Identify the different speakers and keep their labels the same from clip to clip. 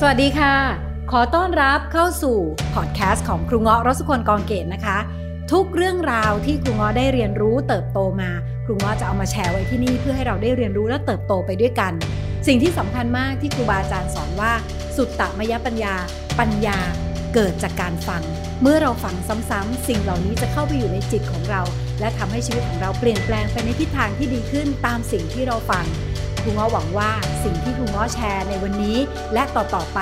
Speaker 1: สวัสดีค่ะ ขอต้อนรับเข้าสู่พอดแคสต์ของครูเงาะรสุคนกองเกตนะคะ ทุกเรื่องราวที่ครูเงาะได้เรียนรู้เติบโตมา ครูเงาะจะเอามาแชร์ไว้ที่นี่เพื่อให้เราได้เรียนรู้และเติบโตไปด้วยกัน สิ่งที่สำคัญมากที่ครูบาอาจารย์สอนว่า สุตตมยปัญญา ปัญญาเกิดจากการฟัง เมื่อเราฟังซ้ำๆสิ่งเหล่านี้จะเข้าไปอยู่ในจิตของเรา และทำให้ชีวิตของเราเปลี่ยนแปลงไปในทิศทางที่ดีขึ้นตามสิ่งที่เราฟัง รูงาะหวังว่าสิ่งที่ครูงาะแชร์ในวันนี้ และต่อๆไป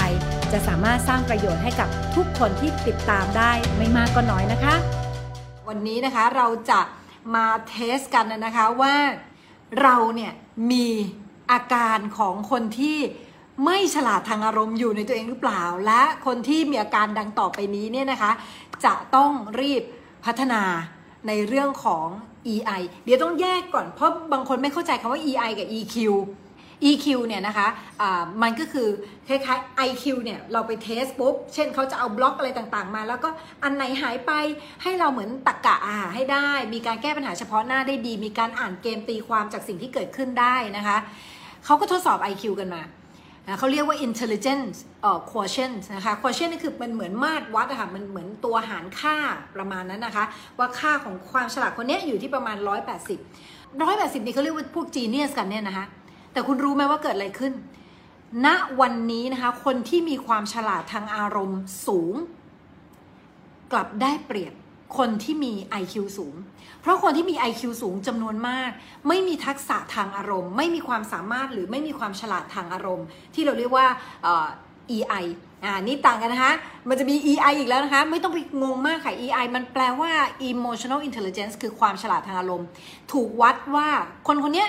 Speaker 1: จะสามารถสร้างประโยชน์ให้กับทุกคนที่ติดตามได้ไม่มากก็น้อยนะคะ วันนี้นะคะเราจะมาเทสกันนะคะว่าเราเนี่ยมีอาการของคนที่ไม่ฉลาดทางอารมณ์อยู่ในตัวเองหรือเปล่า และคนที่มีอาการดังต่อไปนี้เนี่ยนะคะ จะต้องรีบพัฒนาในเรื่องของ EI เดี๋ยวต้องแยกก่อนเพราะบางคนไม่เข้าใจคำว่า EI กับ EQ EQ เนี่ยนะคะะมันก็คือคล้ายๆ IQ เนี่ยเราไปเทสปุ๊บ เช่นเขาจะเอาบล็อกอะไรต่างๆมา แล้วก็อันไหนหายไปให้เราเหมือนตักกะอาให้ได้ มีการแก้ปัญหาเฉพาะหน้าได้ดี มีการอ่านเกมตีความจากสิ่งที่เกิดขึ้นได้นะคะ เขาก็ทดสอบ IQ กันมา เขาเรียกว่า intelligence เอ่อ quotient นะคะ quotient นี่คือมันเหมือนมาตรวัดอะค่ะ มันเหมือนตัวหารค่าประมาณนั้นนะคะ ว่าค่าของความฉลาดคนนี้อยู่ที่ประมาณ 180 180 นี่เขาเรียกว่าพวก genius กันเนี่ยนะคะ แต่คุณรู้ไหมว่าเกิดอะไรขึ้น ณ วันนี้นะคะ คนที่มีความฉลาดทางอารมณ์สูง กลับได้เปรียบ คนที่มี IQ สูง เพราะคนที่มี IQ สูงจำนวนมาก ไม่มีทักษะทางอารมณ์ ไม่มีความสามารถหรือไม่มีความฉลาดทางอารมณ์ ที่เราเรียกว่า EI อ่านี่ต่างกันนะคะ มันจะมี EI อีกแล้วนะคะ ไม่ต้องไปงงมากค่ะ EI มันแปลว่า emotional intelligence คือความฉลาดทางอารมณ์ ถูกวัดว่าคนคนนี้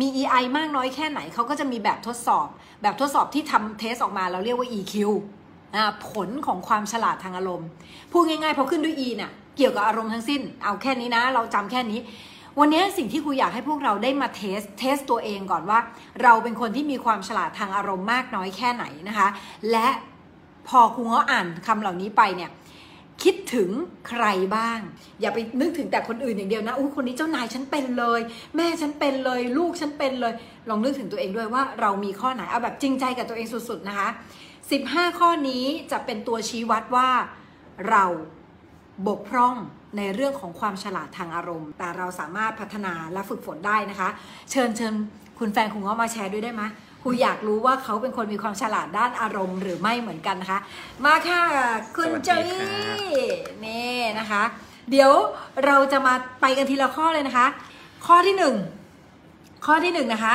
Speaker 1: มี EI มากน้อยแค่ไหน เขาก็จะมีแบบทดสอบ แบบทดสอบที่ทำเทสออกมาเราเรียกว่า EQ ผลของความฉลาดทางอารมณ์ พูดง่ายๆพอขึ้นด้วย E เนี่ย เกี่ยวกับอารมณ์ทั้งสิ้น เอาแค่นี้นะ เราจำแค่นี้ วันนี้สิ่งที่ครูอยากให้พวกเราได้มาเทส เทสตัวเองก่อนว่า เราเป็นคนที่มีความฉลาดทางอารมณ์มากน้อยแค่ไหนนะคะ และพอครูเขาอ่านคำเหล่านี้ไปเนี่ยคิดถึงใครบ้าง อย่าไปนึกถึงแต่คนอื่นอย่างเดียวนะอุ้คนนี้เจ้านายฉันเป็นเลย แม่ฉันเป็นเลย ลูกฉันเป็นเลย ลองนึกถึงตัวเองด้วยว่าเรามีข้อไหนเอาแบบจริงใจกับตัวเองสุดๆนะคะ 15 ข้อนี้จะเป็นตัวชี้วัดว่า เรา บกพร่องในเรื่องของความฉลาดทางอารมณ์ แต่เราสามารถพัฒนาและฝึกฝนได้นะคะ เชิญเชิญคุณแฟนคุณก็มาแชร์ด้วยได้ไหมครูอยากรู้ว่าเขาเป็นคนมีความฉลาดด้านอารมณ์หรือไม่เหมือนกันนะคะ มาค่ะ คุณเจยี่นี่นะคะ เดี๋ยวเราจะมาไปกันทีละข้อเลยนะคะ ข้อที่หนึ่งข้อที่หนึ่งนะคะ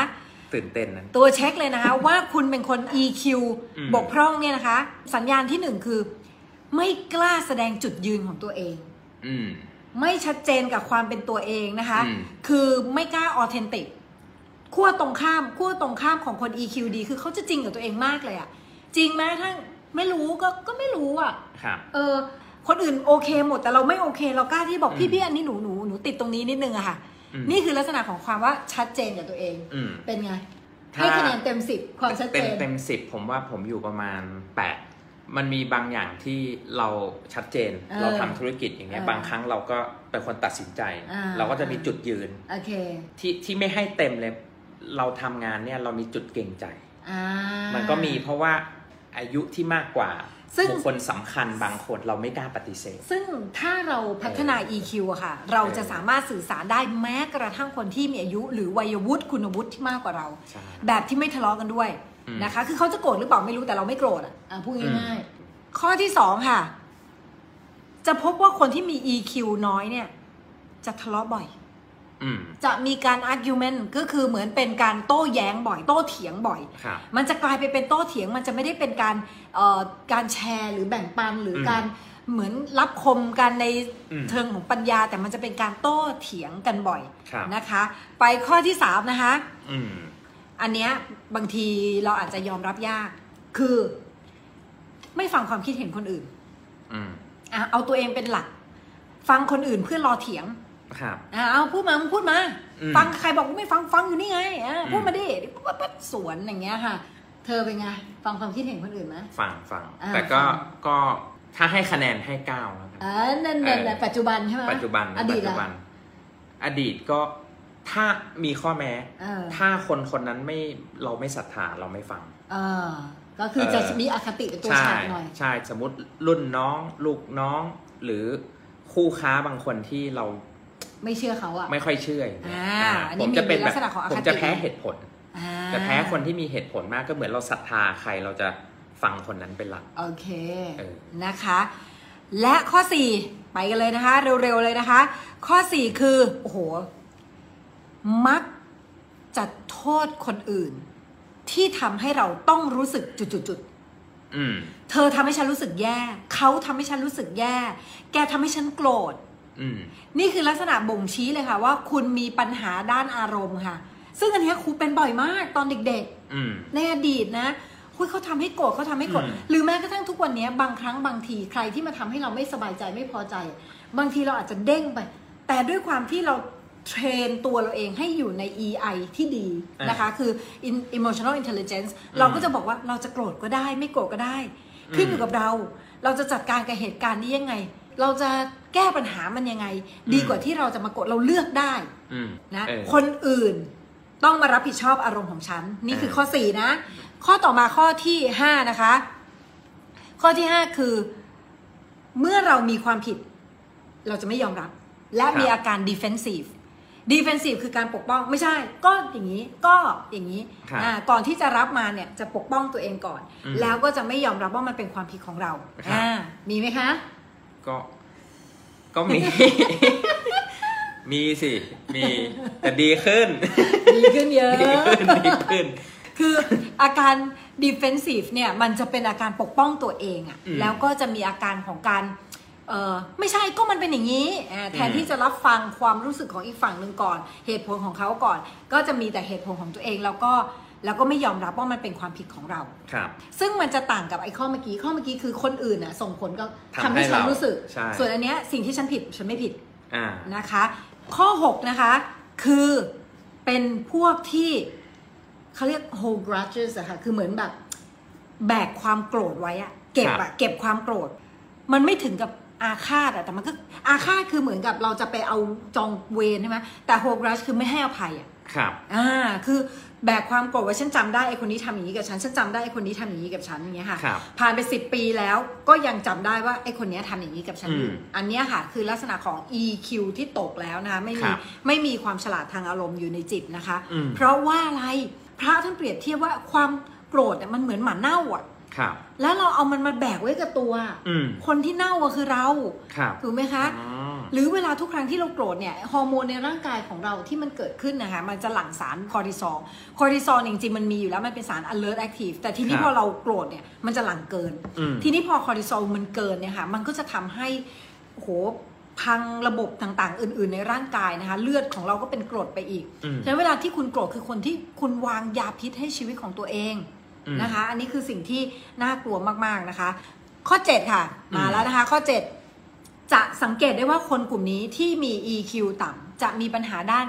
Speaker 2: ตื่นเต้นนะ
Speaker 1: ตัวเช็คเลยนะคะ ว่าคุณเป็นคน EQ บกพร่องเนี่ยนะคะ สัญญาณที่หนึ่งคือ ไม่กล้าแสดงจุดยืนของตัวเอง
Speaker 2: อืม
Speaker 1: ไม่ชัดเจนกับความเป็นตัวเองนะคะ
Speaker 2: อืม
Speaker 1: คือไม่กล้าออเทนติกขั้วตรงข้ามขั้วตรงข้ามของคน EQ ดี คือเขาจะจริงกับตัวเองมากเลยอะจริงไหมถ้าไม่รู้ก็ก็ไม่รู้อะ
Speaker 2: ครับ
Speaker 1: เออ คนอื่นโอเคหมดแต่เราไม่โอเค เรากล้าที่บอก
Speaker 2: อืม
Speaker 1: พี่พี่อันนี้หนูหนูหนูติดตรงนี้นิดนึงอะค่ะ
Speaker 2: อืม
Speaker 1: นี่คือลักษณะของความว่าชัดเจนกับตัวเอง
Speaker 2: อืม
Speaker 1: เป็นไง
Speaker 2: ถ้า
Speaker 1: ให้คะแนนเต็มสิบความชัด
Speaker 2: เต็
Speaker 1: เจ
Speaker 2: ม
Speaker 1: น
Speaker 2: เต็มสิบผมว่าผมอยู่ประมาณแปด มันมีบางอย่างที่เราชัดเจน
Speaker 1: เออ
Speaker 2: เราทำธุรกิจอย่างเงี้ย
Speaker 1: เออ
Speaker 2: บางครั้งเราก็เป็นคนตัดสินใจ
Speaker 1: อ่า
Speaker 2: เราก็จะมีจุดยืน
Speaker 1: โอเค
Speaker 2: ที่ที่ไม่ให้เต็มเลยเราทำงานเนี่ยเรามีจุดเก่งใจ
Speaker 1: อ่า
Speaker 2: มันก็มีเพราะว่าอายุที่มากกว่า
Speaker 1: ซึ่ง
Speaker 2: บุคคลสำคัญบางคนเราไม่กล้าปฏิเสธ
Speaker 1: ซึ่งถ้าเราพัฒนา EQ อะค่ะ เราจะสามารถสื่อสารได้แม้กระทั่งคนที่มีอายุ หรือวัยวุฒิคุณวุฒิที่มากกว่าเรา
Speaker 2: ใช่
Speaker 1: แบบที่ไม่ทะเลาะกันด้วย
Speaker 2: อืม
Speaker 1: นะคะ คือเขาจะโกรธหรือเปล่าไม่รู้แต่เราไม่โกรธอะอะพูดง่ายๆข้อที่สองค่ะ จะพบว่าคนที่มี EQ น้อยเนี่ย จะทะเลาะบ่อย
Speaker 2: อืม
Speaker 1: จะมีการ argument ก็คือเหมือนเป็นการโต้แย้งบ่อย โต้เถียงบ่อย
Speaker 2: ครับ
Speaker 1: มันจะกลายไปเป็นโต้เถียง มันจะไม่ได้เป็นการเอ่อการแชร์หรือแบ่งปันหรืออ
Speaker 2: ม
Speaker 1: การเหมือนรับคมกันใน
Speaker 2: อืม
Speaker 1: เชิงของปัญญา แต่มันจะเป็นการโต้เถียงกันบ่อย
Speaker 2: ครับ
Speaker 1: นะคะ ไปข้อที่สามนะคะ
Speaker 2: อืม
Speaker 1: อันเนี้ยบางทีเราอาจจะยอมรับยาก คือ ไม่ฟังความคิดเห็นคนอื่น
Speaker 2: อืม
Speaker 1: อะเอาตัวเองเป็นหลัก ฟังคนอื่นเพื่อรอเถียง
Speaker 2: ครับ
Speaker 1: อะเอาพูดมามึงพูดมา
Speaker 2: อืม
Speaker 1: ฟังใครบอกว่าไม่ฟังฟังอยู่นี่ไงอะ
Speaker 2: อืม
Speaker 1: พูดมาดิปั๊บปั๊บปั๊บสวนอย่างเงี้ยค่ะ เธอเป็นไงฟังความคิดเห็นคนอื่นไหม
Speaker 2: ฟังฟัง
Speaker 1: อ่า
Speaker 2: แต่ก็
Speaker 1: ฟัง
Speaker 2: ก็ถ้าให้คะแนนให้เก้าแล้วกัน
Speaker 1: อ่านั่นนั่น
Speaker 2: เออ
Speaker 1: ปัจจุบันใช่ไหม
Speaker 2: ปัจจุบัน
Speaker 1: อดีต
Speaker 2: ปัจจุ
Speaker 1: อะ
Speaker 2: บัน อดีตก็ ถ้ามีข้อแม้
Speaker 1: เออ
Speaker 2: ถ้าคนคนนั้นไม่เราไม่ศรัทธาเราไม่ฟัง
Speaker 1: เออก็คือจะ
Speaker 2: เออ
Speaker 1: มีอคติเป็นตัว
Speaker 2: ใช่
Speaker 1: ฉากหน่อย
Speaker 2: ใช่สมมติรุ่นน้องลูกน้อง หรือคู่ค้าบางคนที่เรา
Speaker 1: ไม่เชื่อเขาอะ
Speaker 2: ไม่ค่อยเชื่ออย่างเงี้ย
Speaker 1: อ่า
Speaker 2: อ่า
Speaker 1: อันนี้
Speaker 2: ผมจะเป็น
Speaker 1: มี
Speaker 2: แบ
Speaker 1: ลั
Speaker 2: บ
Speaker 1: กษณะของอคติ
Speaker 2: ผมจะแพ้เหตุผล
Speaker 1: อ่า
Speaker 2: จะแพ้คนที่มีเหตุผลมากก็เหมือนเราศรัทธาใครเราจะฟังคนนั้นเป็นหลัก
Speaker 1: โอเค
Speaker 2: เออ
Speaker 1: นะคะ และข้อ 4 ไปกันเลยนะคะ เร็วๆเลยนะคะ ข้อ 4 คือ โอ้โห มักจะโทษคนอื่น ที่ทำให้เราต้องรู้สึกจุดๆ
Speaker 2: อืม
Speaker 1: ๆเธอทำให้ฉันรู้สึกแย่ เขาทำให้ฉันรู้สึกแย่ แกทำให้ฉันโกรธ
Speaker 2: อืม
Speaker 1: นี่คือลักษณะบ่งชี้เลยค่ะ ว่าคุณมีปัญหาด้านอารมณ์ค่ะ ซึ่งอันเนี้ยครูเป็นบ่อยมากตอนเด็ก
Speaker 2: อืม
Speaker 1: ๆในอดีตนะคุยเขาทำให้โกรธเขาทำให้โกรธ
Speaker 2: อืม
Speaker 1: หรือแม้กระทั่งทุกวันเนี้ยบางครั้งบางทีใครที่มาทำให้เราไม่สบายใจไม่พอใจ บางทีเราอาจจะเด้งไป แต่ด้วยความที่เรา เทรนตัวเราเองให้อยู่ใน EI ที่ดีนะคะ คือ in- emotional intelligence เราก็จะบอกว่าเราจะโกรธก็ได้ ไม่โกรธก็ได้ ขึ้นอยู่กับเรา เราจะจัดการกับเหตุการณ์นี้ยังไง เราจะแก้ปัญหามันยังไง ดีกว่าที่เราจะมาโกรธเราเลือกได้
Speaker 2: อืม
Speaker 1: นะ
Speaker 2: เออ
Speaker 1: คนอื่นต้องมารับผิดชอบอารมณ์ของฉัน นี่คือ
Speaker 2: เออ
Speaker 1: ข้อ 4 นะ ข้อต่อมาข้อที่ 5 นะคะ ข้อที่ 5 คือ เมื่อเรามีความผิด เราจะไม่ยอมรับ และมีอาการ defensive defensive คือการปกป้องไม่ใช่ ก็อย่างนี้ก็อย่างนี้
Speaker 2: ครับ
Speaker 1: อ่าก่อนที่จะรับมาเนี่ยจะปกป้องตัวเองก่อน
Speaker 2: อืม
Speaker 1: แล้วก็จะไม่ยอมรับว่ามันเป็นความผิดของเรา
Speaker 2: ครับ
Speaker 1: อ่ามีไหมคะ
Speaker 2: ก็ ก็มี มีสิ มี แต่ดีขึ้น
Speaker 1: ดีขึ้นเยอะ
Speaker 2: ดีขึ้น ดีขึ้น
Speaker 1: คืออาการ defensive เนี่ยมันจะเป็นอาการปกป้องตัวเองอะ
Speaker 2: อืม
Speaker 1: แล้วก็จะมีอาการของการ เออไม่ใช่ก็มันเป็นอย่างนี้อ่าแทน
Speaker 2: อืม
Speaker 1: ที่จะรับฟังความรู้สึกของอีกฝั่งหนึ่งก่อน เหตุผลของเขาก่อน ก็จะมีแต่เหตุผลของตัวเองแล้วก็แล้วก็ไม่ยอมรับว่ามันเป็นความผิดของเรา
Speaker 2: ครับ
Speaker 1: ซึ่งมันจะต่างกับไอ้ข้อเมื่อกี้ข้อเมื่อกี้คือคนอื่นน่ะส่งผลก็
Speaker 2: ทำ
Speaker 1: ทำให้
Speaker 2: ให้
Speaker 1: ฉัน
Speaker 2: เรา
Speaker 1: รู้สึก
Speaker 2: ใช่
Speaker 1: ส่วนอันเนี้ยสิ่งที่ฉันผิดฉันไม่ผิด
Speaker 2: อ่า
Speaker 1: นะคะ ข้อ 6 นะคะ คือเป็นพวกที่เขาเรียก hold grudges อะค่ะคือเหมือนแบบแบกความโกรธไว้อะเก็บ
Speaker 2: ครั
Speaker 1: อะ
Speaker 2: บ
Speaker 1: เก็บความโกรธ มันไม่ถึงกับ อาฆาตอะแต่มันก็อาฆาตคือเหมือนกับเราจะไปเอาจองเวรใช่ไหมแต่ hold grudge คือไม่ให้อภัยอะ
Speaker 2: ครับ
Speaker 1: อ่าคือแบกความโกรธไว้ฉันจำได้ไอ้คนนี้ทำอย่างนี้กับฉันฉันจำได้ไอ้คนนี้ทำอย่างนี้กับฉันอย่างเงี้ยค่ะ
Speaker 2: ครับ
Speaker 1: ผ่านไปสิบปีแล้วก็ยังจำได้ว่าไอ้คนนี้ทำอย่างนี้กับฉันอยู่
Speaker 2: อืม
Speaker 1: อันเนี้ยค่ะ คือลักษณะของ EQ ที่ตกแล้วนะคะไม่
Speaker 2: ค
Speaker 1: มี
Speaker 2: รับ
Speaker 1: ไม่มีความฉลาดทางอารมณ์อยู่ในจิตนะคะ
Speaker 2: อืม
Speaker 1: เพราะว่าอะไรพระท่านเปรียบเทียบว่าความโกรธเนี่ยมันเหมือนหมาเน่าอะ
Speaker 2: ครับ
Speaker 1: แล้วเราเอามันมาแบกไว้กับตัว
Speaker 2: อืม
Speaker 1: คนที่เน่าก็คือเรา
Speaker 2: ครับ
Speaker 1: ถูกไหมคะ
Speaker 2: อ๋อ
Speaker 1: หรือเวลาทุกครั้งที่เราโกรธเนี่ยฮอร์โมนในร่างกายของเราที่มันเกิดขึ้นนะคะมันจะหลั่งสาร cortisol cortisol จริงๆมันมีอยู่แล้วมันเป็นสาร alert active แต่ทีนี้
Speaker 2: ครับ
Speaker 1: พอเราโกรธเนี่ยมันจะหลั่งเกิน
Speaker 2: อืม
Speaker 1: ทีนี้พอคอร์ติซอลมันเกินเนี่ยค่ะมันก็จะทำให้โอ้โหพังระบบต่างๆ อื่น ๆ ในร่างกายนะคะ เลือดของเราก็เป็นกรดไปอีก
Speaker 2: อืม
Speaker 1: ฉะนั้นเวลาที่คุณโกรธคือคนที่คุณวางยาพิษให้ชีวิตของตัวเอง
Speaker 2: อืม
Speaker 1: นะคะ อันนี้คือสิ่งที่น่ากลัวมากๆนะคะ ข้อ 7 ค่ะ มา
Speaker 2: อืม
Speaker 1: แล้วนะคะ ข้อ 7 จะสังเกตได้ว่าคนกลุ่มนี้ที่มี EQ ต่ำจะมีปัญหาด้าน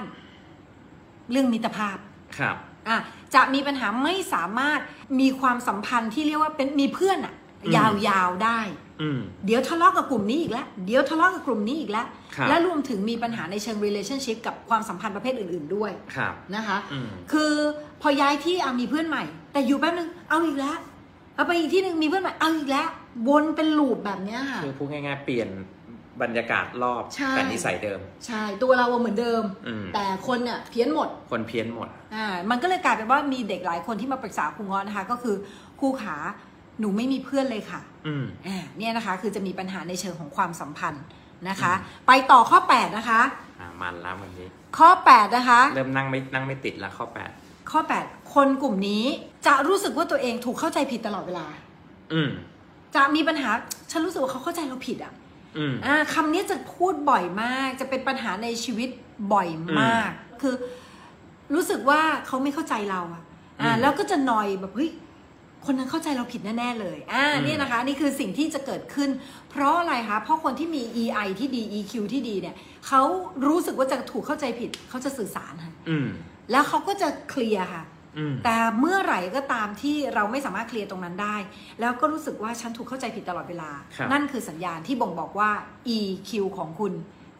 Speaker 1: เรื่องมิตรภาพ
Speaker 2: ครับ
Speaker 1: อะจะมีปัญหาไม่สามารถมีความสัมพันธ์ที่เรียกว่าเป็นมีเพื่อนอะ
Speaker 2: อืม
Speaker 1: ยาวๆได้
Speaker 2: อืม
Speaker 1: เดี๋ยวทะเลาะกับกลุ่มนี้อีกแล้ว เดี๋ยวทะเลาะกับกลุ่มนี้อีกแล้ว
Speaker 2: ครับ
Speaker 1: และรวมถึงมีปัญหาในเชิง relationship กับความสัมพันธ์ประเภทอื่น ๆด้วย
Speaker 2: ครับ
Speaker 1: นะคะ
Speaker 2: อืม
Speaker 1: คือพอย้ายที่อามีเพื่อนใหม่ แต่อยู่แป๊บนึงเอาอีกแล้วเอาไปอีกที่หนึ่งมีเพื่อนใหม่เอาอีกแล้ววนเป็นลูปแบบเนี้ยค่ะ
Speaker 2: คือพูดง่ายๆเปลี่ยนบรรยากาศรอบ
Speaker 1: ใช่
Speaker 2: แต่นิสัยเดิม
Speaker 1: ใช่ ตัวเราอะเหมือนเดิม
Speaker 2: อืม
Speaker 1: แต่คนเนี่ยเพี้ยนหมด
Speaker 2: คนเพี้ยนหมด
Speaker 1: อ่ามันก็เลยกลายเป็นว่ามีเด็กหลายคนที่มาปรึกษาครูง้อนะคะ ก็คือครูขา หนูไม่มีเพื่อนเลยค่ะ
Speaker 2: อืม
Speaker 1: อ่าเนี่ยนะคะ คือจะมีปัญหาในเชิงของความสัมพันธ์นะคะ ไปต่อข้อ 8 นะคะ
Speaker 2: อ่ามันแล้ววันนี้
Speaker 1: ข้อ 8 นะคะ
Speaker 2: เริ่มนั่งไม่นั่งไม่ติดแล้วข้อแปด
Speaker 1: ข้อ 8 คนกลุ่มนี้จะรู้สึกว่าตัวเองถูกเข้าใจผิดตลอดเวลา
Speaker 2: อืม
Speaker 1: จะมีปัญหาฉันรู้สึกว่าเขาเข้าใจเราผิดอะ
Speaker 2: อืม
Speaker 1: อ่าคำนี้จะพูดบ่อยมาก จะเป็นปัญหาในชีวิตบ่อยมาก คือ รู้สึกว่าเขาไม่เข้าใจเราอะอ่า
Speaker 2: อืม
Speaker 1: แล้วก็จะนอยแบบเฮ้ย คนนั้นเข้าใจเราผิดแน่ ๆ เลย อ่า
Speaker 2: อืม
Speaker 1: เนี่ยนะคะ นี่คือสิ่งที่จะเกิดขึ้น เพราะอะไรคะ เพราะคนที่มี EI ที่ดี EQ ที่ดีเนี่ย เขารู้สึกว่าจะถูกเข้าใจผิด เขาจะสื่อสารค่ะ
Speaker 2: อืม
Speaker 1: แล้วเขาก็จะเคลียร์ค่ะ
Speaker 2: อืม
Speaker 1: แต่เมื่อไหร่ก็ตามที่เราไม่สามารถเคลียร์ตรงนั้นได้ แล้วก็รู้สึกว่าฉันถูกเข้าใจผิดตลอดเวลา
Speaker 2: ครับ
Speaker 1: นั่นคือสัญญาณที่บ่งบอกว่า EQ ของคุณ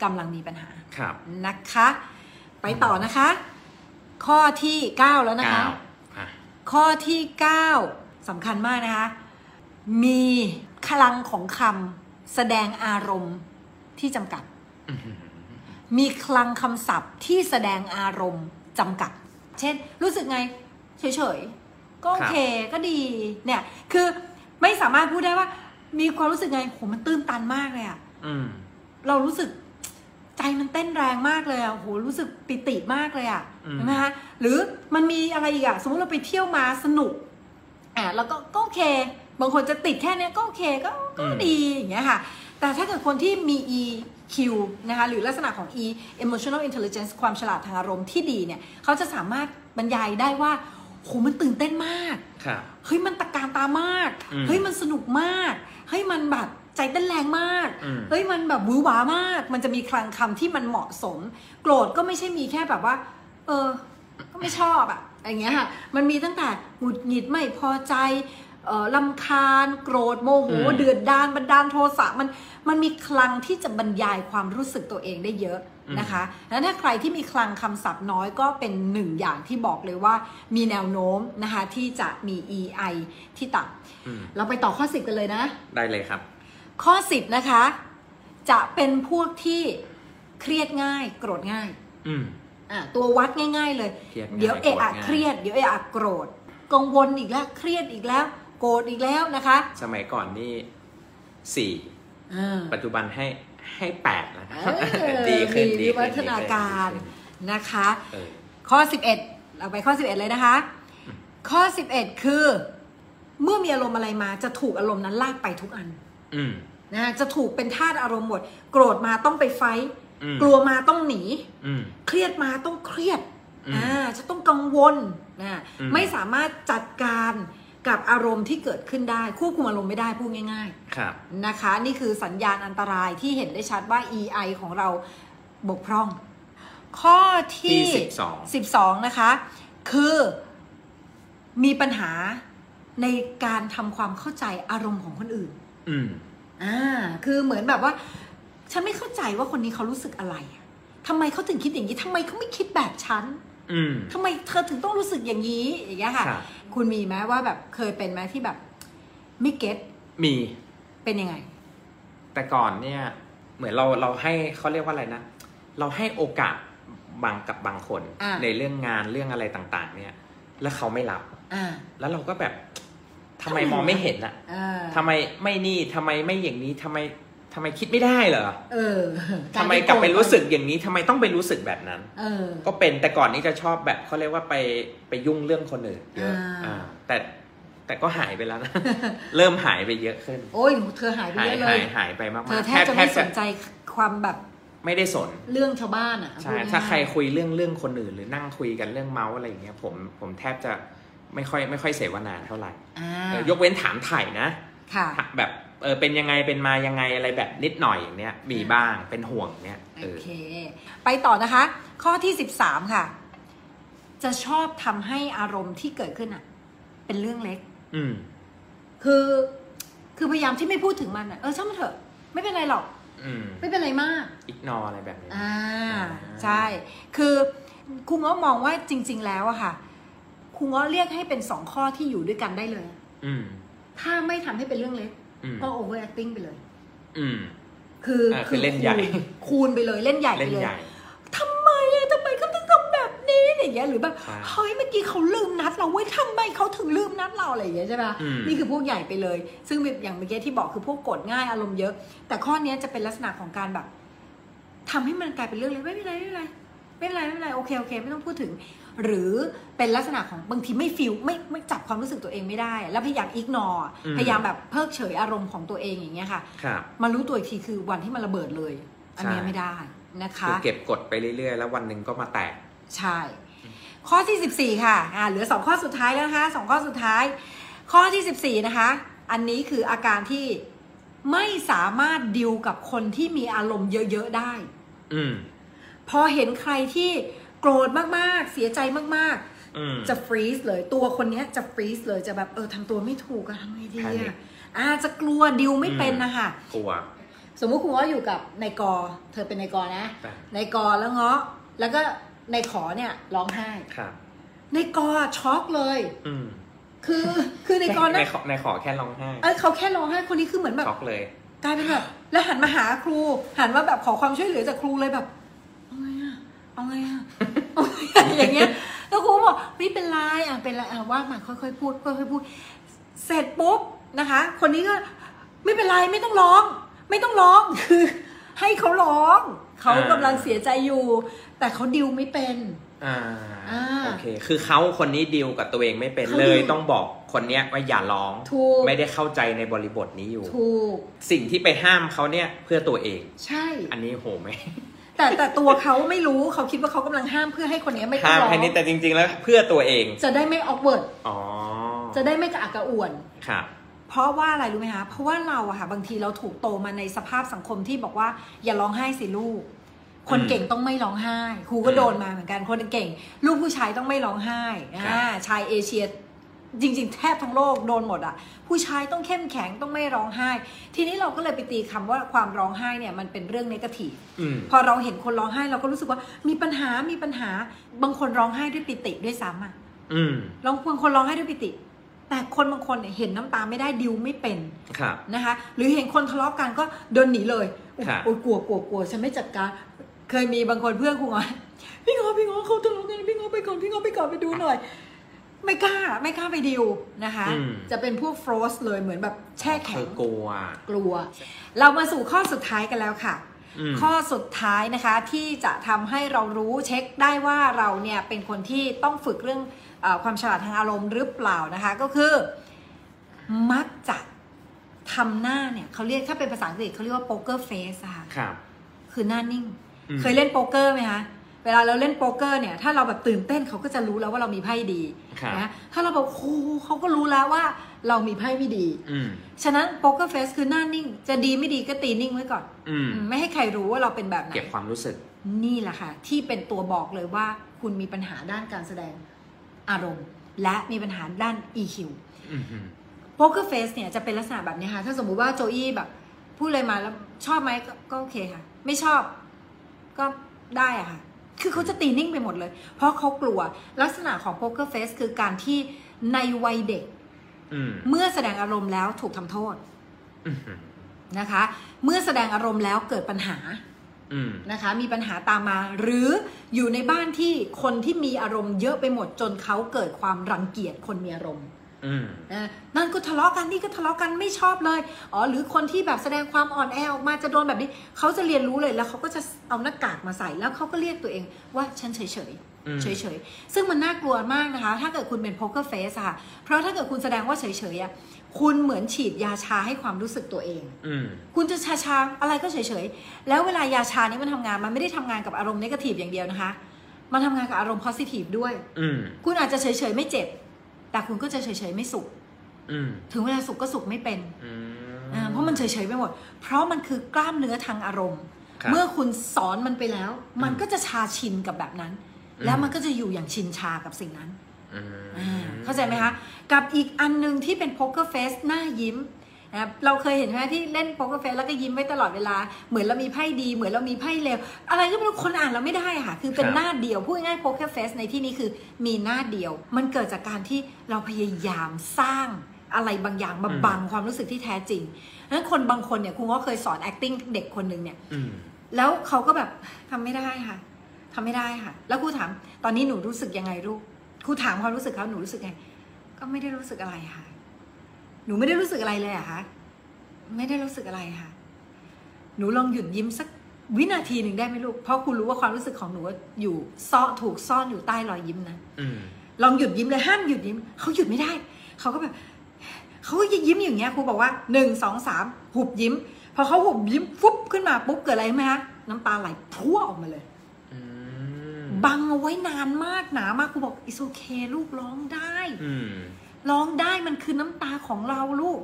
Speaker 1: กำลังมีปัญหา
Speaker 2: ครับ
Speaker 1: นะคะขไปต่อนะคะ ข้อที่ 9 แล้วนะคะ
Speaker 2: เก้าอะ
Speaker 1: ข้อที่ 9 สำคัญมากนะคะ มีคลังของคำแสดงอารมณ์ที่จำกัด
Speaker 2: อื้อหือ
Speaker 1: มีคลังคำศัพท์ที่แสดงอารมณ์จำกัด เช่น รู้สึกไง เฉยๆ ก็โอเคก็ดี เนี่ย คือไม่สามารถพูดได้ว่า มีความรู้สึกไงโหมันตื้นตันมากเลยอะ
Speaker 2: อืม
Speaker 1: เรารู้สึกใจมันเต้นแรงมากเลยอะโหรู้สึกปิติมากเลยอะ
Speaker 2: อืม
Speaker 1: ใช่ไหมคะหรือมันมีอะไรอีกอะสมมติเราไปเที่ยวมาสนุก อะแล้วก็ก็โอเค บางคนจะติดแค่เนี้ยก็โอเคก็ก็ดีอย่างเงี้ยค่ะ แต่ถ้าเกิดคนที่มี EQ นะคะหรือลักษณะของ E emotional intelligence ความฉลาดทางอารมณ์ที่ดีเนี่ยเขาจะสามารถบรรยายได้ว่าโหมันตื่นเต้นมาก
Speaker 2: ครับ
Speaker 1: เฮ้ยมันตะการตามาก
Speaker 2: อืม
Speaker 1: เฮ้ยมันสนุกมาก เฮ้ยมันแบบใจเต้นแรงมาก
Speaker 2: อืม
Speaker 1: เฮ้ยมันแบบหวือหวามาก มันจะมีคลังคำที่มันเหมาะสม โกรธก็ไม่ใช่มีแค่แบบว่า เออ ก็ไม่ชอบอะ อย่างเงี้ยค่ะ มันมีตั้งแต่หงุดหงิดไม่พอใจเอ่อลำคาญโกรธโมโห
Speaker 2: อืม
Speaker 1: เดือดดานบันดาลโทสะมันมันมีคลังที่จะบรรยายความรู้สึกตัวเองได้เยอะนะคะแล้วถ้าใครที่มีคลังคำศัพท์น้อยก็เป็นหนึ่งอย่างที่บอกเลยว่ามีแนวโน้มนะคะที่จะมี EI ที่ต่ำ
Speaker 2: อืม
Speaker 1: เราไปต่อข้อ 10 กันเลยนะ
Speaker 2: ได้เลยครับ
Speaker 1: ข้อ 10 นะคะ จะเป็นพวกที่เครียดง่าย โกรธง่าย
Speaker 2: อืม
Speaker 1: อะตัววัดง่าย ๆ เลย
Speaker 2: เครียดง่าย
Speaker 1: เดี๋ยวเอะอะ
Speaker 2: โกรธง่าย
Speaker 1: เครียด เดี๋ยวเอะอะโกรธ กังวลอีกแล้ว เครียดอีกแล้ว โกรธอีกแล้วนะคะ
Speaker 2: สมัยก่อนนี่สี่
Speaker 1: อ่า
Speaker 2: ปัจจุบันให้ให้แปดแล้วนะ
Speaker 1: เออ
Speaker 2: ดีขึ้น
Speaker 1: มี
Speaker 2: ดี
Speaker 1: วิ
Speaker 2: ขึ้น
Speaker 1: วัฒนาการ
Speaker 2: ดีขึ้น
Speaker 1: นะคะ
Speaker 2: เออ
Speaker 1: ข้อ11เราไปข้อ11เลยนะคะ ข้อ11คือ เมื่อมีอารมณ์อะไรมาจะถูกอารมณ์นั้นลากไปทุกอัน
Speaker 2: อืม
Speaker 1: นะฮะจะถูกเป็นทาสอารมณ์หมด โกรธมาต้องไปไฟท์
Speaker 2: อืม
Speaker 1: กลัวมาต้องหนี
Speaker 2: อืม
Speaker 1: เครียดมาต้องเครียด
Speaker 2: อืม
Speaker 1: อ่าจะต้องกังวลนะ
Speaker 2: อืม
Speaker 1: ไม่สามารถจัดการกับอารมณ์ที่เกิดขึ้นได้ควบคุมอารมณ์ไม่ได้พูดง่าย
Speaker 2: ครับ
Speaker 1: ๆนะคะ นี่คือสัญญาณอันตรายที่เห็นได้ชัดว่า EI ของเราบกพร่อง ข้อที่
Speaker 2: ที่สิบสอง
Speaker 1: 12 นะคะ คือมีปัญหาในการทำความเข้าใจอารมณ์ของคนอื่น
Speaker 2: อืม
Speaker 1: อ่า คือเหมือนแบบว่า ฉันไม่เข้าใจว่าคนนี้เขารู้สึกอะไรอะทำไมเขาถึงคิดอย่างนี้ทำไมเขาไม่คิดแบบฉัน
Speaker 2: อืม
Speaker 1: ทำไมเธอถึงต้องรู้สึกอย่างนี้อย่างเงี้ยค่ะ
Speaker 2: ครับ
Speaker 1: คุณมีไหมว่าแบบเคยเป็นไหมที่แบบ ไม่เก็ต
Speaker 2: มี
Speaker 1: เป็นยังไง
Speaker 2: แต่ก่อนเนี่ย เหมือนเราเราให้เขาเรียกว่าอะไรนะเราให้โอกาสบางกับบางคน
Speaker 1: อ่า
Speaker 2: ในเรื่องงานเรื่องอะไรต่าง ๆ เนี่ย แล้วเขาไม่รับ
Speaker 1: อ่า
Speaker 2: แล้วเราก็แบบทำไม
Speaker 1: ทำไม
Speaker 2: มองไม่เห็นอะ
Speaker 1: อ่า
Speaker 2: ทำไมไม่นี่ทำไมไม่อย่างนี้ทำไม ทำไมคิดไม่ได้เหรอ
Speaker 1: เออ
Speaker 2: ทำไมกลับไปรู้สึกอย่างนี้ทำไมต้องไปรู้สึกแบบนั้น
Speaker 1: เออ
Speaker 2: ก็เป็นแต่ก่อนนี้จะชอบแบบเขาเรียกว่าไปไปยุ่งเรื่องคนอื่นเยอะ
Speaker 1: อ่า
Speaker 2: อ่าแต่แต่ก็หายไปแล้วนะ เริ่มหายไปเยอะขึ้น
Speaker 1: โอ้ยเธอหายไป
Speaker 2: หาย
Speaker 1: เยอะเล
Speaker 2: หายยหายไปมากๆ
Speaker 1: เธอแทบจะไม่สนใจความแบบ
Speaker 2: ไม่ได้สน
Speaker 1: เรื่องชาวบ้านอะ
Speaker 2: ใช่
Speaker 1: พูดง่ยๆ
Speaker 2: ถ้าใครคุยเรื่องเรื่องคนอื่น หรือนั่งคุยกันเรื่องเมาส์อะไรอย่างเงี้ย ผมผมแทบจะไม่ค่อยไม่ค่อยเสวนาเท่าไหร่
Speaker 1: อ่า
Speaker 2: เออยกเว้นถามไถ่นะ
Speaker 1: ค่ะ
Speaker 2: แบบ เออเป็นยังไงเป็นมายังไงอะไรแบบนิดหน่อยอย่างเนี้ยมีบ้างเป็นห่วงเนี้ยเอ
Speaker 1: โอ
Speaker 2: อ
Speaker 1: เค ไปต่อนะคะ ข้อที่13ค่ะ จะชอบทำให้อารมณ์ที่เกิดขึ้นอะ เป็นเรื่องเล็ก
Speaker 2: อืม
Speaker 1: คือคือพยายามที่ไม่พูดถึงมันอะเออช่างมันเถอะ ไม่เป็นไรหรอก
Speaker 2: อืม
Speaker 1: ไม่เป็นไรมาก
Speaker 2: อิกนออะไรแบบนี้
Speaker 1: อ่า
Speaker 2: อ่า
Speaker 1: ใช่ คือครูเงาะมองว่าจริง ๆ แล้วอะค่ะครูเงาะเรียกให้เป็นสองข้อที่อยู่ด้วยกันได้เลย
Speaker 2: อืม
Speaker 1: ถ้าไม่ทำให้เป็นเรื่องเล็ก
Speaker 2: อืม
Speaker 1: ก็ over acting ไปเลย
Speaker 2: อืม
Speaker 1: คือ
Speaker 2: อ่าคือเล่นใหญ่
Speaker 1: คูณคูณไปเลยเล่นใหญ่ไป
Speaker 2: เล่น
Speaker 1: เลย
Speaker 2: ใหญ่
Speaker 1: ทำไมอะทำไมเขาต้องทำแบบนี้อย่างเงี้ยหรือแบบ
Speaker 2: ใช่
Speaker 1: เฮ้ยเมื่อกี้เขาลืมนัดเราเว้ยทำไมเขาถึงลืมนัดเราอะไรอย่างเงี้ยใช่ปะ
Speaker 2: อืม
Speaker 1: นี่คือพวกใหญ่ไปเลย ซึ่งอย่างเมื่อกี้ที่บอกคือพวกกดง่ายอารมณ์เยอะ แต่ข้อเนี้ยจะเป็นลักษณะของการแบบทำให้มันกลายเป็นเรื่องเล็กไม่เป็นไรไม่เป็นไรไม่เป็นไรไม่เป็นไรโอเคโอเค ไม่ต้องพูดถึง หรือเป็นลักษณะของบางทีไม่ฟิลไม่ไม่จับความรู้สึกตัวเองไม่ได้ แล้วพยายามอิกนอพยายามแบบเพิกเฉยอารมณ์ของตัวเองอย่างเงี้ยค่ะ
Speaker 2: ครับ
Speaker 1: มารู้ตัวอีกทีคือวันที่มันระเบิดเลย อันเนี้ย
Speaker 2: ใช่
Speaker 1: ไม่ได้นะคะ
Speaker 2: คือเก็บกดไปเรื่อยๆ แล้ววันหนึ่งก็มาแตก
Speaker 1: ใช่ ข้อที่ 14 ค่ะอ่าเหลือ 2 ข้อสุดท้ายแล้วนะคะสองข้อสุดท้าย ข้อที่ 14 นะคะ อันนี้คืออาการที่ไม่สามารถดิวกับคนที่มีอารมณ์เยอะ ๆ ได้
Speaker 2: อืม
Speaker 1: พอเห็นใครที่ โกรธมากๆ เสียใจมาก
Speaker 2: อืม
Speaker 1: ๆจะฟรีซเลยตัวคนเนี้ยจะฟรีซเลยจะแบบเออทำตัวไม่ถูกอะทำไงดี
Speaker 2: Panic
Speaker 1: อะอ่าจะกลัวดิวไม่เป็นนะคะ
Speaker 2: กลัว
Speaker 1: สมมุติคุณว่าอยู่กับนายกอ เธอเป็นนายกอนะ
Speaker 2: แต่
Speaker 1: นายกอแล้วเงาะแล้วก็ในขอเนี่ยร้องไห้
Speaker 2: ครับ
Speaker 1: ในกอช็อกเลย
Speaker 2: อืม
Speaker 1: คือคือในกอ
Speaker 2: ใน
Speaker 1: นะ
Speaker 2: ขอในขอแค่ร้องไห้
Speaker 1: เออเขาแค่ร้องไห้คนนี้คือเหมือนแบบ
Speaker 2: ช็อกเลย
Speaker 1: กลายเป็นแบบแล้วหันมาหาครู หันมาแบบขอความช่วยเหลือจากครูเลยแบบเอาไงอะเอาไงอะเอาไงอะอย่างเงี้ยแล้วครูบอกไม่เป็นไรอะเป็นไรอะว่ามาค่อยๆพูดค่อยๆพูด เสร็จปุ๊บนะคะ คนนี้ก็ไม่เป็นไรไม่ต้องร้อง ไม่ต้องร้องคือ ให้เขาร้องเขากำลังเสียใจอยู่ แต่เขาดิวไม่เป็น
Speaker 2: อ่า
Speaker 1: อ่า
Speaker 2: โอเค คือเขาคนนี้ดีลกับตัวเองไม่เป็น
Speaker 1: เขา
Speaker 2: เลย
Speaker 1: ดีล
Speaker 2: ต้องบอกคนเนี้ยว่าอย่าร้อง
Speaker 1: ถูก
Speaker 2: ไม่ได้เข้าใจในบริบทนี้อยู่
Speaker 1: ถูก
Speaker 2: สิ่งที่ไปห้ามเขาเนี่ยเพื่อตัวเอง
Speaker 1: ใช่
Speaker 2: อันนี้โหไหม
Speaker 1: แต่แต่ตัวเขาไม่รู้เขาคิดว่าเขากำลังห้ามเพื่อให้คนนี้ไม่ต้อง
Speaker 2: ห้าม
Speaker 1: ร้อง
Speaker 2: แค่นี้แต่จริง ๆ แล้วเพื่อตัวเอง
Speaker 1: จะได้ไม่ออกเวิร์ด
Speaker 2: อ๋อ
Speaker 1: จะได้ไม่กระอักกระอ่วน
Speaker 2: ครับ
Speaker 1: เพราะว่าอะไรรู้ไหมคะเพราะว่าเราอะค่ะบางทีเราถูกโตมาในสภาพสังคมที่บอกว่า อย่าร้องไห้สิลูก คน
Speaker 2: อืม
Speaker 1: เก่งต้องไม่ร้องไห้ครูก็
Speaker 2: อืม
Speaker 1: โดนมาเหมือนกันคนเก่ง ลูกผู้ชายต้องไม่ร้องไห้
Speaker 2: ครับ
Speaker 1: อ่าชายเอเชีย จริงๆ แทบทั้งโลกโดนหมดอะผู้ชายต้องเข้มแข็งต้องไม่ร้องไห้ ทีนี้เราก็เลยไปตีคำว่าความร้องไห้เนี่ยมันเป็นเรื่องนกาทีฟ
Speaker 2: อืม
Speaker 1: พอเราเห็นคนร้องไห้เราก็รู้สึกว่ามีปัญหามีปัญหาบางคนร้องไห้ด้วยปิติด้วยซ้ำอะ
Speaker 2: อืม
Speaker 1: บางคนร้องไห้ด้วยปิติ แต่คนบางคนเนี่ยเห็นน้ำตาไม่ได้ดิวไม่เป็น
Speaker 2: ครับ
Speaker 1: นะคะ หรือเห็นคนทะเลาะกันก็เดินหนีเลย
Speaker 2: ครับ
Speaker 1: โอ้ยกลัวกลัวกลัวฉันไม่จัดการเคยมีบางคนเพื่อนครูอะพี่งอพี่งอเขาทะเลาะกันพี่งอไปก่อนพี่งอไปก่อนไปดูหน่อย ไม่กล้าไม่กล้าไปดิวนะคะ
Speaker 2: อืม
Speaker 1: จะเป็นพวกฟรอสเลยเหมือนแบบแช่แข็
Speaker 2: เธ
Speaker 1: ง
Speaker 2: อกลัว
Speaker 1: กลัว เรามาสู่ข้อสุดท้ายกันแล้วค่ะ
Speaker 2: อืม
Speaker 1: ข้อสุดท้ายนะคะที่จะทำให้เรารู้เช็คได้ว่าเราเนี่ยเป็นคนที่ต้องฝึกเรื่องเออความฉลาดทางอารมณ์หรือเปล่านะคะ ก็คือ มักจะทำหน้าเนี่ยเขาเรียกถ้าเป็นภาษาอังกฤษเขาเรียกว่า poker face ค่ะ
Speaker 2: ครับ
Speaker 1: คือหน้านิ่ง
Speaker 2: อืม
Speaker 1: เคยเล่นโป๊กเกอร์ไหมคะ เวลาเราเล่นโป๊กเกอร์เนี่ยถ้าเราแบบตื่นเต้นเขาก็จะรู้แล้วว่าเรามีไพ่ดี
Speaker 2: ครับ
Speaker 1: นะถ้าเราบอกโอ้โหเขาก็รู้แล้วว่าเรามีไพ่ไม่ดี
Speaker 2: อืม
Speaker 1: ฉะนั้น poker face คือหน้านิ่ง จะดีไม่ดีก็ตีนิ่งไว้ก่อน
Speaker 2: อืม
Speaker 1: ไม่ให้ใครรู้ว่าเราเป็นแบบไหน
Speaker 2: เก็บความรู้สึก
Speaker 1: นี่แหละค่ะ ที่เป็นตัวบอกเลยว่าคุณมีปัญหาด้านการแสดงอารมณ์ และมีปัญหาด้าน EQ
Speaker 2: อืมอืม
Speaker 1: โป๊กเกอร์เฟสเนี่ยจะเป็นลักษณะแบบนี้ค่ะถ้าสมมุติว่าโจอี้แบบพูดอะไรมาแล้วชอบไหมก็ก็โอเคค่ะ ไม่ชอบ ก็ได้อะค่ะ คือเขาจะตีนิ่งไปหมดเลย เพราะเขากลัวลักษณะของโป๊กเกอร์เฟสคือการที่ในวัยเด็ก
Speaker 2: อืม
Speaker 1: เมื่อแสดงอารมณ์แล้วถูกทำโทษ
Speaker 2: อืม
Speaker 1: นะคะ เมื่อแสดงอารมณ์แล้วเกิดปัญหา
Speaker 2: อืม
Speaker 1: นะคะ มีปัญหาตามมา หรืออยู่ในบ้านที่คนที่มีอารมณ์เยอะไปหมดจนเขาเกิดความรังเกียจคนมีอารมณ์
Speaker 2: อืม
Speaker 1: นะนั่นก็ทะเลาะกันนี่ก็ทะเลาะกันไม่ชอบเลยอ๋อหรือคนที่แบบแสดงความอ่อนแอออกมาจะโดนแบบนี้เขาจะเรียนรู้เลยแล้วเขาก็จะเอาหน้ากากมาใส่แล้วเขาก็เรียกตัวเองว่าฉันเฉยเฉยๆ
Speaker 2: อืม
Speaker 1: เฉยเฉยๆ ซึ่งมันน่ากลัวมากนะคะ ถ้าเกิดคุณเป็นโพ k เกอร์เฟสอะค่ะ เพราะถ้าเกิดคุณแสดงว่าเฉยเฉยๆอะคุณเหมือนฉีดยาชาให้ความรู้สึกตัวเอง
Speaker 2: อืม
Speaker 1: คุณจะชาชาๆอะไรก็เฉยเฉยๆ แล้วเวลายาชานี้มันทำงาน มันไม่ได้ทำงานกับอารมณ์นกาทีฟอย่างเดียวนะคะ มันทำงานกับอารมณ์ positive ด้วย
Speaker 2: อืม
Speaker 1: คุณอาจจะเฉยเฉยๆไม่เจ็บ แต่คุณก็จะเฉยเฉยๆไม่สุข
Speaker 2: อืม
Speaker 1: ถึงเวลาสุขก็สุขไม่เป็น
Speaker 2: อืม
Speaker 1: อ่าเพราะมันเฉยๆไปหมด เพราะมันคือกล้ามเนื้อทางอารมณ์
Speaker 2: ครับ
Speaker 1: เมื่อคุณสอนมันไปแล้ว มัน
Speaker 2: อืม
Speaker 1: ก็จะชาชินกับแบบนั้น
Speaker 2: อืม
Speaker 1: แล้วมันก็จะอยู่อย่างชินชากับสิ่งนั้น
Speaker 2: อืม
Speaker 1: อ่าเข้าใจไหมคะ กับอีกอันหนึ่งที่เป็น poker face หน้ายิ้ม นะครับเราเคยเห็นไหมที่เล่น poker face แล้วก็ยิ้มไว้ตลอดเวลา เหมือนเรามีไพ่ดี เหมือนเรามีไพ่เลวอะไรก็ไม่รู้คนอ่านเราไม่ได้ค่ะ คือเป็นหน้าเดียวพูดง่ายๆ poker face ในที่นี้คือมีหน้าเดียว มันเกิดจากการที่เราพยายามสร้างอะไรบางอย่างมาบังความรู้สึกที่แท้จริงนั้นคนบางคนเนี่ยครูก็เคยสอน acting เด็กคนหนึ่งเนี่ย
Speaker 2: อืม
Speaker 1: แล้วเขาก็แบบทำไม่ได้ค่ะทำไม่ได้ค่ะ แล้วครูถาม ตอนนี้หนูรู้สึกยังไงลูกครูถามความรู้สึกเขาหนูรู้สึกไง ก็ไม่ได้รู้สึกอะไรค่ะ หนูไม่ได้รู้สึกอะไรเลยเหรอะคะไม่ได้รู้สึกอะไรค่ะ หนูลองหยุดยิ้มสักวินาทีหนึ่งได้ไหมลูก เพราะครูรู้ว่าความรู้สึกของหนูอยู่ซ่อนถูกซ่อนอยู่ใต้รอยยิ้มนะ
Speaker 2: อืม
Speaker 1: ลองหยุดยิ้มเลยห้ามหยุดยิ้มเขาหยุดไม่ได้เขาก็แบบเขาก็ยิ้มอย่างเงี้ยครูบอกว่าหนึ่งสองสามหุบยิ้ม พอเขาหุบยิ้มฟุบขึ้นมาปุ๊บเกิดอะไรไหมคะน้ำตาไหลพั่วออกมาเลย
Speaker 2: อืม
Speaker 1: บังเอาไว้นานมากหนามากครูบอก it's okay ลูกร้องได้
Speaker 2: อืม
Speaker 1: ร้องได้มันคือน้ำตาของเราลูก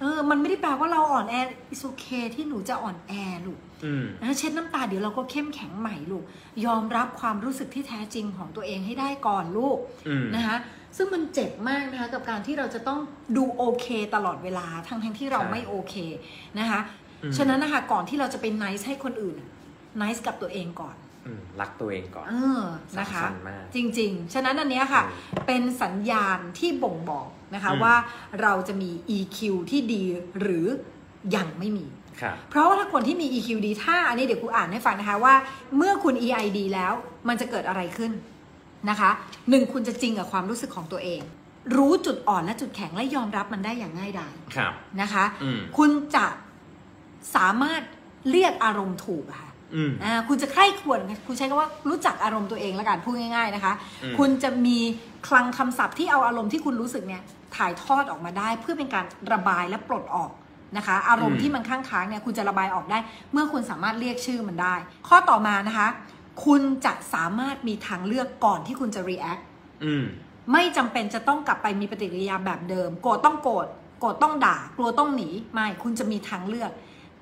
Speaker 1: เออ มันไม่ได้แปลว่าเราอ่อนแอ it's okay ที่หนูจะอ่อนแอลูก
Speaker 2: อืม
Speaker 1: นะเช็ดน้ำตาเดี๋ยวเราก็เข้มแข็งใหม่ลูก ยอมรับความรู้สึกที่แท้จริงของตัวเองให้ได้ก่อนลูก
Speaker 2: อืม
Speaker 1: นะคะซึ่งมันเจ็บมากนะคะกับการที่เราจะต้องดูโอเคตลอดเวลาทั้งทั้งๆที่เรา
Speaker 2: ใช่
Speaker 1: ไม่โอเคนะคะ
Speaker 2: อืม
Speaker 1: ฉะนั้นนะคะก่อนที่เราจะเป็น nice ให้คนอื่น nice กับตัวเองก่อน
Speaker 2: อืม รักตัวเองก่อน
Speaker 1: เออนะคะ
Speaker 2: สำคัญมาก
Speaker 1: จริง ๆ ฉะนั้นอันเนี้ยค่ะ เป็นสัญญาณที่บ่งบอกนะคะ
Speaker 2: อืม
Speaker 1: ว่าเราจะมี EQ ที่ดีหรือยังไม่มี
Speaker 2: ครับ
Speaker 1: เพราะว่าถ้าคนที่มี EQ ดี ถ้าอันนี้เดี๋ยวครูอ่านให้ฟังนะคะว่า เมื่อคุณ EI ดีแล้วมันจะเกิดอะไรขึ้นนะคะหนึ่งคุณจะจริงกับความรู้สึกของตัวเอง รู้จุดอ่อนและจุดแข็งและยอมรับมันได้อย่างง่ายดาย
Speaker 2: ครับ
Speaker 1: นะคะ
Speaker 2: อืม
Speaker 1: คุณจะสามารถเรียกอารมณ์ถูกอะค่ะ
Speaker 2: อืม
Speaker 1: อ่าคุณจะใคร่ควรคุณใช้คำว่ารู้จักอารมณ์ตัวเองแล้วกันพูดง่าย ๆนะคะ
Speaker 2: อืม
Speaker 1: คุณจะมีคลังคำศัพท์ที่เอาอารมณ์ที่คุณรู้สึกเนี่ยถ่ายทอดออกมาได้ เพื่อเป็นการระบายและปลดออกนะคะ อารมณ์ที่มันค้างค้างๆเนี่ยคุณจะระบายออกได้ เมื่อคุณสามารถเรียกชื่อมันได้ ข้อต่อมานะคะ คุณจะสามารถมีทางเลือกก่อนที่คุณจะ react
Speaker 2: อืม
Speaker 1: ไม่จำเป็นจะต้องกลับไปมีปฏิกิริยาแบบเดิม โกรธต้องโกรธโกรธต้องด่า กลัวต้องหนี ไม่ คุณจะมีทางเลือก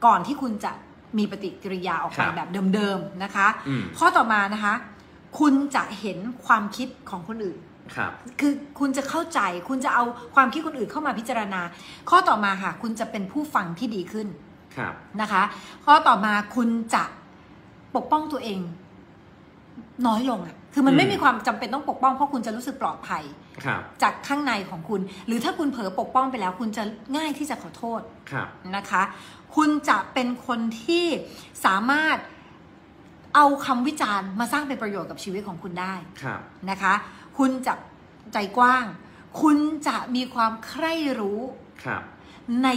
Speaker 1: ก่อนที่คุณจะ มีปฏิกิริยาออก
Speaker 2: ครั
Speaker 1: มา
Speaker 2: บ
Speaker 1: แบบเดิมๆนะคะ
Speaker 2: อืม
Speaker 1: ข้อต่อมานะคะ คุณจะเห็นความคิดของคนอื่น
Speaker 2: ครับ
Speaker 1: คือคุณจะเข้าใจคุณจะเอาความคิดคนอื่นเข้ามาพิจารณา ข้อต่อมาค่ะ คุณจะเป็นผู้ฟังที่ดีขึ้น
Speaker 2: ครับ
Speaker 1: นะคะ ข้อต่อมาคุณจะปกป้องตัวเอง น้อยลงอะ่ะคือมันไม่
Speaker 2: อืม
Speaker 1: มีความจำเป็นต้องปกป้องเพราะคุณจะรู้สึกปลอดภัย
Speaker 2: ครับ
Speaker 1: จากข้างในของคุณ หรือถ้าคุณเผลอปกป้องไปแล้ว คุณจะง่ายที่จะขอโทษ
Speaker 2: ครับ
Speaker 1: นะคะ คุณจะเป็นคนที่สามารถเอาคำวิจารณ์มาสร้างเป็นประโยชน์กับชีวิตของคุณได้
Speaker 2: ครับ
Speaker 1: นะคะ คุณจะใจกว้าง คุณจะมีความใคร่รู้
Speaker 2: ครับ
Speaker 1: ใน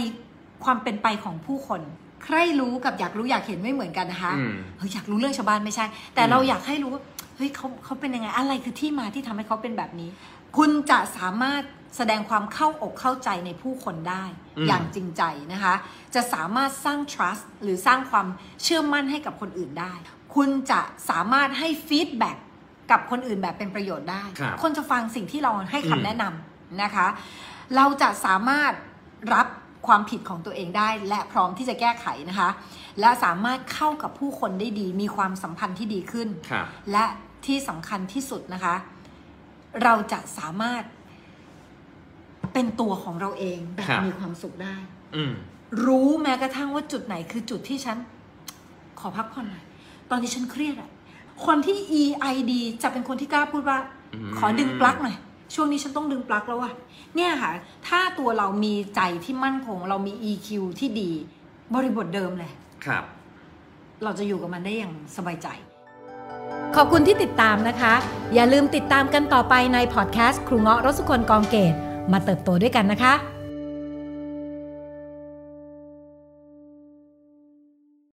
Speaker 1: ความเป็นไปของผู้คนใคร่รู้กับอยากรู้อยากเห็นไม่เหมือนกันนะคะ
Speaker 2: อืม
Speaker 1: เฮ้ยอยากรู้เรื่องชาวบ้านไม่ใช่ แต่
Speaker 2: อืม
Speaker 1: เราอยากให้รู้ว่าเฮ้ยเขาเขาเป็นยังไงอะไรคือที่มาที่ทำให้เขาเป็นแบบนี้ คุณจะสามารถ แสดงความเข้าอกเข้าใจในผู้คนได้อย่างจริงใจนะคะ จะสามารถสร้าง trust หรือสร้างความเชื่อมั่นให้กับคนอื่นได้ คุณจะสามารถให้ feedback กับคนอื่นแบบเป็นประโยชน์ได้
Speaker 2: ครับ
Speaker 1: คนจะฟังสิ่งที่เราให้
Speaker 2: อืม
Speaker 1: คำแนะนำนะคะ เราจะสามารถรับความผิดของตัวเองได้ และพร้อมที่จะแก้ไขนะคะ และสามารถเข้ากับผู้คนได้ดี มีความสัมพันธ์ที่ดีขึ้น
Speaker 2: ครับ
Speaker 1: และที่สำคัญที่สุดนะคะ เราจะสามารถ เป็นตัวของเราเองแบบ
Speaker 2: ครับ
Speaker 1: มีความสุขได้
Speaker 2: อืม
Speaker 1: รู้แม้กระทั่งว่าจุดไหนคือจุดที่ฉัน ขอพักผ่อนหน่อยตอนที่ฉันเครียดอะคนที่ EID จะเป็นคนที่กล้าพูดว่า
Speaker 2: อืม
Speaker 1: ขอดึงปลั๊กหน่อยช่วงนี้ฉันต้องดึงปลั๊กแล้วว่ะเนี่ยค่ะ ถ้าตัวเรามีใจที่มั่นคง เรามี EQ ที่ดี บริบทเดิมเลย
Speaker 2: ครับ
Speaker 1: เราจะอยู่กับมันได้อย่างสบายใจ
Speaker 3: ขอบคุณที่ติดตามนะคะ อย่าลืมติดตามกันต่อไปในพอดแคสต์ครูเงาะรสุคนกองเกต มาเติบโตด้วยกันนะคะ